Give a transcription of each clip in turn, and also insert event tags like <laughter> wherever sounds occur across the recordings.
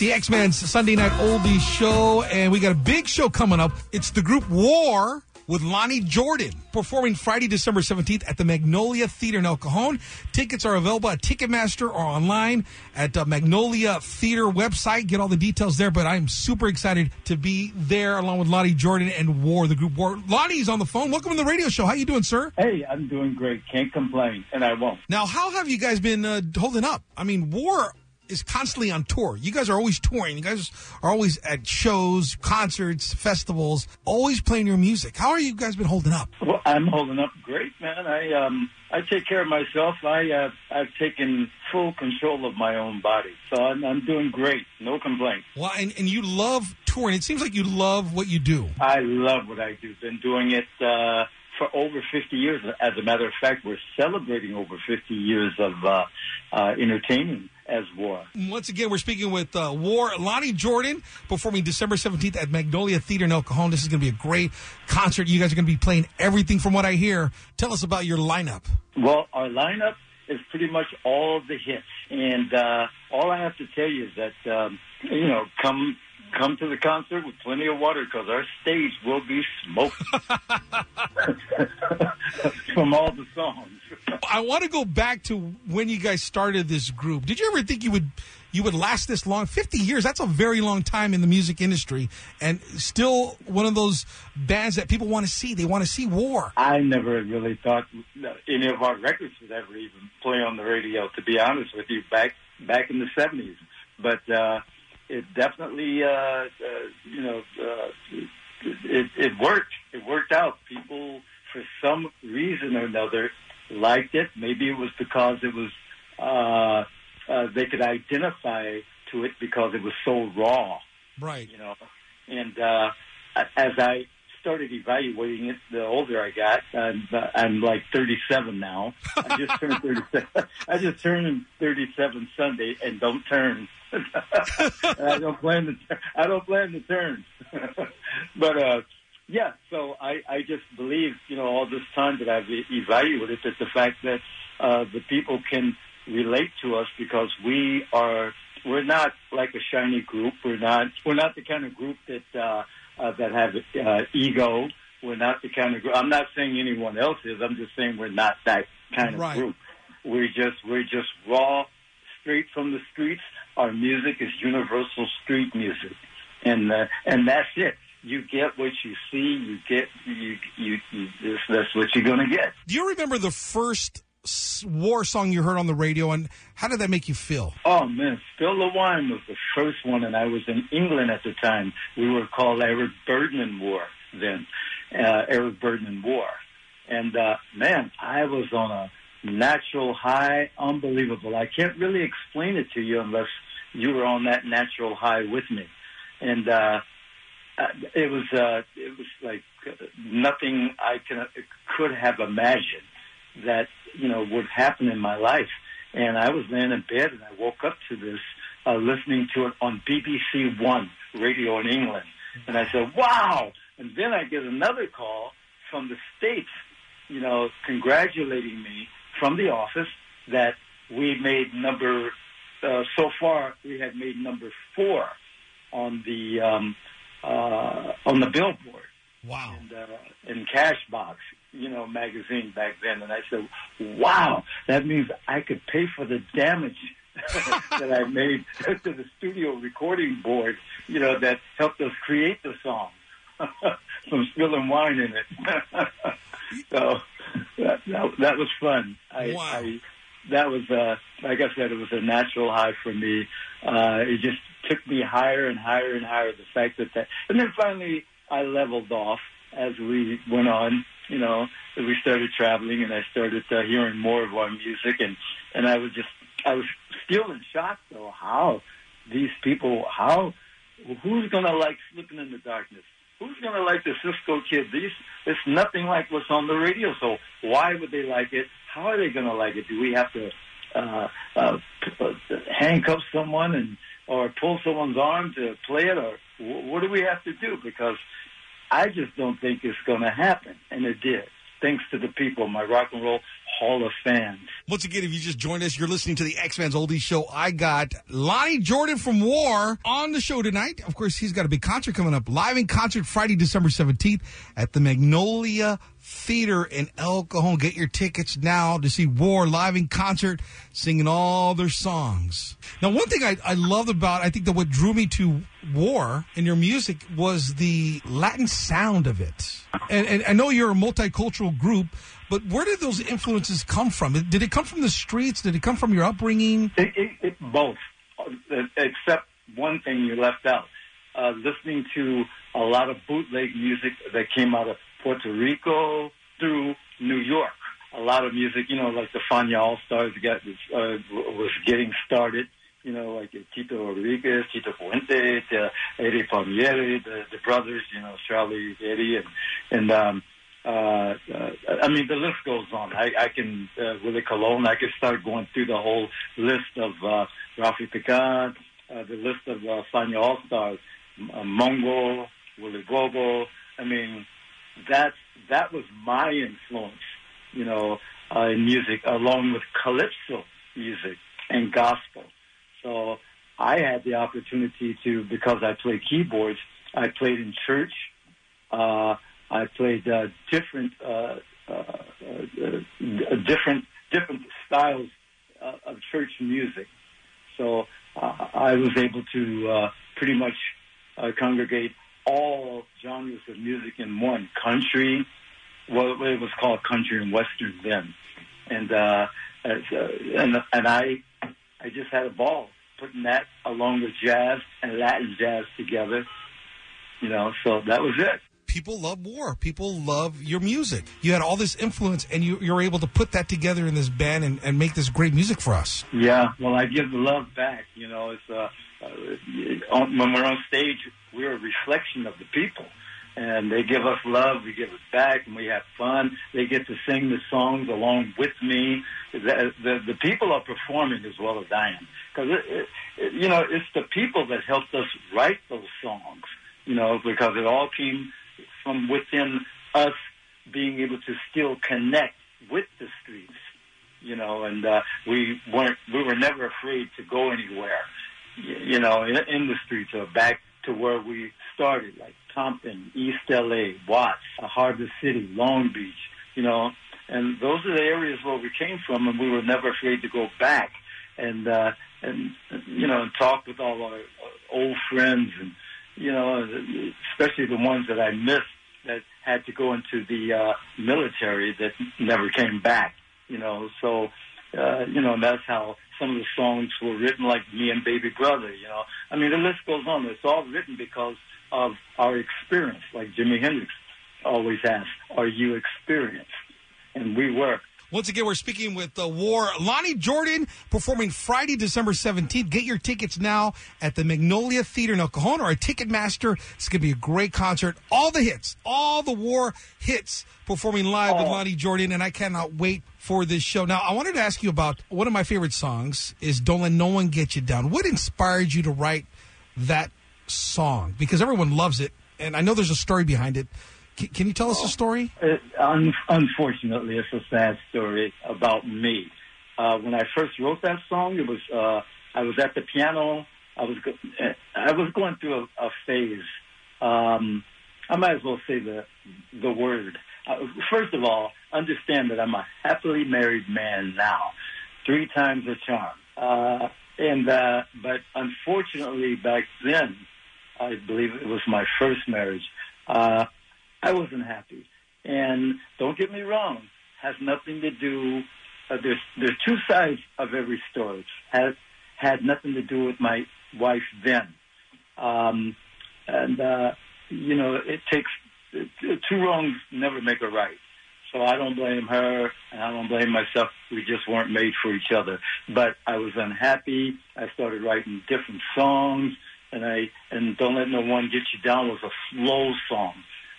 the X-Man's Sunday Night Oldies show, and we got a big show coming up. It's the group War with Lonnie Jordan performing Friday, December 17th at the Magnolia Theater in El Cajon. Tickets are available at Ticketmaster or online at uh, Magnolia Theater website. Get all the details there, but I'm super excited to be there along with Lonnie Jordan and War, the group War. Lonnie's on the phone. Welcome to the radio show. How you doing, sir? Hey, I'm doing great. Can't complain, and I won't. Now, how have you guys been uh, holding up? I mean, War is constantly on tour. You guys are always touring. You guys are always at shows, concerts, festivals, always playing your music. How are you guys been holding up? Well, I'm holding up great, man. I um I take care of myself. I uh, I've taken full control of my own body, so I'm, I'm doing great. No complaints. Well, and, and you love touring. It seems like you love what you do. I love what I do. Been doing it. Uh, for over 50 years. As a matter of fact, we're celebrating over 50 years of uh, uh, entertaining as War. Once again, we're speaking with uh, War Lonnie Jordan performing December 17th at Magnolia Theater in El Cajon. This is going to be a great concert. You guys are going to be playing everything from what I hear. Tell us about your lineup. Well, our lineup is pretty much all of the hits. And uh, all I have to tell you is that, um, you know, come come to the concert with plenty of water because our stage will be smoked <laughs> <laughs> from all the songs. I want to go back to when you guys started this group. Did you ever think you would you would last this long? Fifty years. That's a very long time in the music industry, and still one of those bands that people want to see. They want to see War. I never really thought any of our records would ever even play on the radio. To be honest with you, back back in the seventies, but. uh it definitely, uh, uh, you know, uh, it, it worked. It worked out. People, for some reason or another, liked it. Maybe it was because it was uh, uh, they could identify to it because it was so raw. Right. You know, and uh, as I started evaluating it, the older I got, I'm, uh, I'm like 37 now. I just turned <laughs> 37. I just turned 37 Sunday, and don't turn. <laughs> I don't plan to. I don't plan to turn. <laughs> but uh, yeah, so I, I just believe, you know, all this time that I've evaluated that the fact that uh, the people can relate to us because we are. We're not like a shiny group. We're not. We're not the kind of group that. Uh, uh, that have uh, ego. We're not the kind of group. I'm not saying anyone else is. I'm just saying we're not that kind of Right. group. We're just we're just raw, straight from the streets. Our music is universal street music, and uh, and that's it. You get what you see. You get you you, you this, that's what you're gonna get. Do you remember the first War song you heard on the radio, and how did that make you feel? Oh man, Spill the Wine was the first one, and I was in England at the time. We were called Eric Burdon and War then, uh, Eric Burdon and War, and uh, man, I was on a natural high, unbelievable. I can't really explain it to you unless you were on that natural high with me, and uh, it was uh, it was like uh, nothing I can could have imagined that you know would happen in my life. And I was laying in bed and I woke up to this, uh, listening to it on BBC One radio in England. And I said, wow. And then I get another call from the States, you know, congratulating me from the office that we made number, uh, so far we had made number four on the, um, uh, on the billboard Wow. and uh, in Cashbox, you know, magazine back then. And I said, "Wow, that means I could pay for the damage <laughs> that I made <laughs> to the studio recording board, you know, that helped us create the song <laughs> from spilling wine in it." so that, that that was fun. I, Wow. I that was uh, like I said, it was a natural high for me. Uh, it just took me higher and higher and higher. The fact that that, and then finally I leveled off as we went on. You know, we started traveling, and I started uh, hearing more of our music, and and I was just I was still in shock though how these people how who's gonna like Slipping in the Darkness. Who's gonna like the Cisco Kid? These it's nothing like what's on the radio. So why would they like it? How are they gonna like it? Do we have to uh, uh, uh, handcuff someone and or pull someone's arm to play it, or what do we have to do? Because I just don't think it's going to happen, and it did. Thanks to the people, my rock and roll hall of fans. Once again, if you just joined us, you're listening to the X-Man's Oldies Show. I got Lonnie Jordan from War on the show tonight. Of course, he's got a big concert coming up, live in concert Friday, December 17th at the Magnolia Theater in El Cajon. Get your tickets now to see War live in concert, singing all their songs. Now, one thing I, I loved about, I think that what drew me to War and your music was the Latin sound of it. And, and I know you're a multicultural group, but where did those influences come from? Did it come from the streets? Did it come from your upbringing? It, it, it, both, uh, except one thing you left out. Uh, listening to a lot of bootleg music that came out of Puerto Rico through New York. A lot of music, you know, like the Fania All Stars got uh, was getting started. You know, like Tito Rodriguez, Tito Puente, uh, Eddie Palmieri, the, the brothers, you know, Charlie, Eddie, and and um, uh, uh, I mean, the list goes on. I, I can uh, Willie Colon. I could start going through the whole list of uh, Ralfi Pagán, uh, the list of uh, Fania All Stars, uh, Mongo, Willie Bobo. I mean, that that was my influence, you know, uh, in music, along with calypso music and gospel. So I had the opportunity to, because I played keyboards, I played in church. Uh, I played uh, different, uh, uh, uh, different, different styles uh, of church music. So uh, I was able to uh, pretty much uh, congregate all genres of music in one country. Well, it was called country and western then, and uh, uh, and and I I just had a ball putting that along with jazz and Latin jazz together. You know, so that was it. People love war. People love your music. You had all this influence, and you, you're able to put that together in this band and, and make this great music for us. Yeah, well, I give the love back. You know, it's uh, uh, when we're on stage, we're a reflection of the people. And they give us love, we give it back, and we have fun. They get to sing the songs along with me. The, the, the people are performing as well as I am. Because, you know, it's the people that helped us write those songs, you know, because it all came from within us being able to still connect with the streets, you know, and uh, we weren't, we were never afraid to go anywhere, you know, in, in the streets or back to where we started, like Compton, East LA, Watts, Harbor City, Long Beach, you know, and those are the areas where we came from, and we were never afraid to go back and uh, and you know talk with all our old friends and you know especially the ones that I missed that had to go into the uh, military that never came back. You know, so uh, you know that's how some of the songs were written, like "Me and Baby Brother." You know, I mean the list goes on. It's all written because of our experience, like Jimi Hendrix always asked, "Are you experienced?" And we were. Once again, we're speaking with the War. Lonnie Jordan performing Friday, December 17th. Get your tickets now at the Magnolia Theater in El Cajon or a Ticketmaster. It's going to be a great concert. All the hits, all the War hits performing live oh. with Lonnie Jordan, and I cannot wait for this show. Now, I wanted to ask you about one of my favorite songs is Don't Let No One Get You Down. What inspired you to write that song? Because everyone loves it, and I know there's a story behind it. Can, you tell us a story? It, un- unfortunately, it's a sad story about me. Uh, when I first wrote that song, it was uh, I was at the piano. I was go- I was going through a, a phase. Um, I might as well say the the word. Uh, first of all, understand that I'm a happily married man now, three times a charm. Uh, and uh, but unfortunately, back then, I believe it was my first marriage. Uh, I wasn't happy. And don't get me wrong, has nothing to do. Uh, there's there's two sides of every story. Has had nothing to do with my wife then, um, and uh, you know it takes two wrongs never make a right. So I don't blame her, and I don't blame myself. We just weren't made for each other. But I was unhappy. I started writing different songs, and I and don't let no one get you down was a slow song.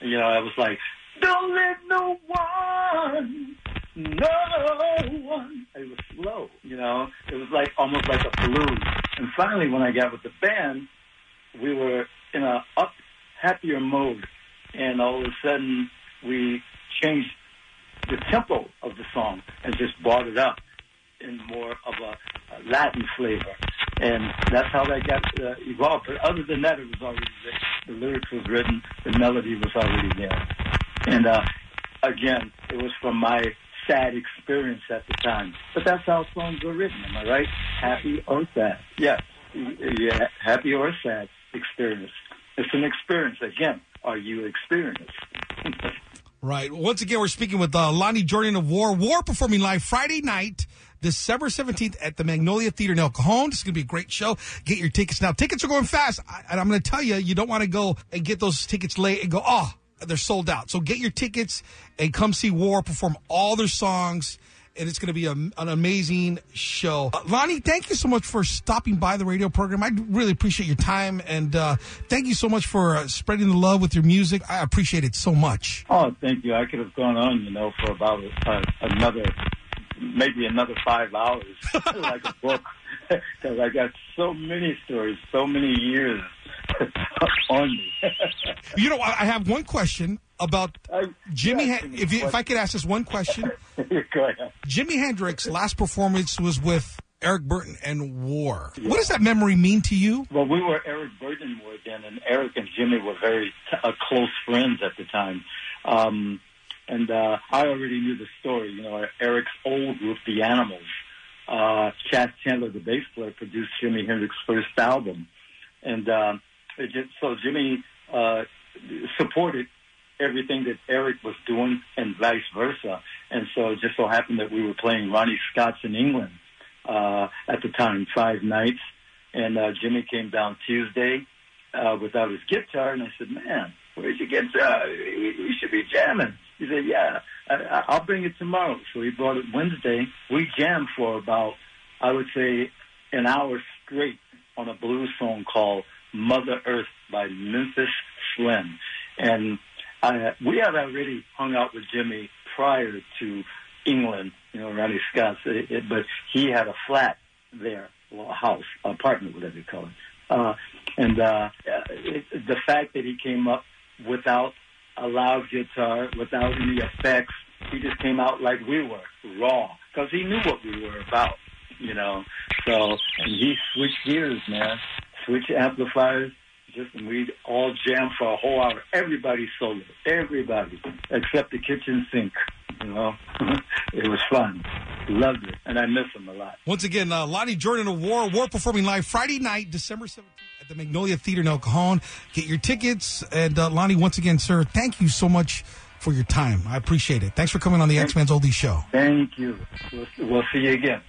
You know, I was like, don't let no one, no one. It was slow, you know. It was like almost like a blues. And finally, when I got with the band, we were in a up, happier mode, and all of a sudden we changed the tempo of the song and just brought it up. in more of a, a Latin flavor, and that's how that got uh, evolved. But other than that, it was already there. the lyrics was written, the melody was already there, and uh, again, it was from my sad experience at the time. But that's how songs are written, am I right? Happy or sad? Yeah, yeah, happy or sad experience. It's an experience. Again, are you experienced? right. Once again, we're speaking with uh, Lonnie Jordan of War. War performing live Friday night. December 17th at the Magnolia Theater in El Cajon. This is going to be a great show. Get your tickets now. Tickets are going fast. and I'm going to tell you, you don't want to go and get those tickets late and go, oh, they're sold out. So get your tickets and come see War perform all their songs. And it's going to be a, an amazing show. Uh, Lonnie, thank you so much for stopping by the radio program. I really appreciate your time. And uh, thank you so much for uh, spreading the love with your music. I appreciate it so much. Oh, thank you. I could have gone on, you know, for about uh, another, maybe another five hours, <laughs> like a book, <laughs> because I got so many stories, so many years <laughs> on me. you know, I have one question about Jimi. if you, if I could ask this one question, go ahead. Jimi Hendrix' last performance was with Eric Burdon and War. Yeah. What does that memory mean to you? Well, we were Eric Burdon and War then, and Eric and Jimi were very uh, close friends at the time. Um, and uh, I already knew the story. You know, Eric's old group, The Animals. Uh, Chas Chandler, the bass player, produced Jimi Hendrix's first album, and uh, just, so Jimi uh, supported everything that Eric was doing and vice versa. And so it just so happened that we were playing Ronnie Scott's in England uh, at the time, five nights. And uh, Jimi came down Tuesday uh, without his guitar, and I said, "Man, where's your guitar? We, should be jamming." He said, "Yeah, I, I'll bring it tomorrow." So he brought it Wednesday. We jammed for about, I would say, an hour straight on a blues song called Mother Earth by Memphis Slim. And I, we had already hung out with Jimi prior to England, you know, Ronnie Scott's, it, it, but he had a flat there, well, a house, apartment, whatever you call it. Uh, and uh, it, the fact that he came up without a loud guitar, without any effects, he just came out like we were, raw, because he knew what we were about, you know. So, he switched gears, man switch amplifiers, just and we all jammed for a whole hour. Everybody solo, everybody except the kitchen sink. You know, <laughs> it was fun. Loved it, and I miss him a lot. Once again, uh, Lonnie Jordan of War, War performing live Friday night, December 17th at the Magnolia Theater in El Cajon. Get your tickets. And uh, Lonnie, once again, sir, thank you so much for your time. I appreciate it. Thanks for coming on the X Man's Oldie Show. Thank you. We'll, we'll see you again.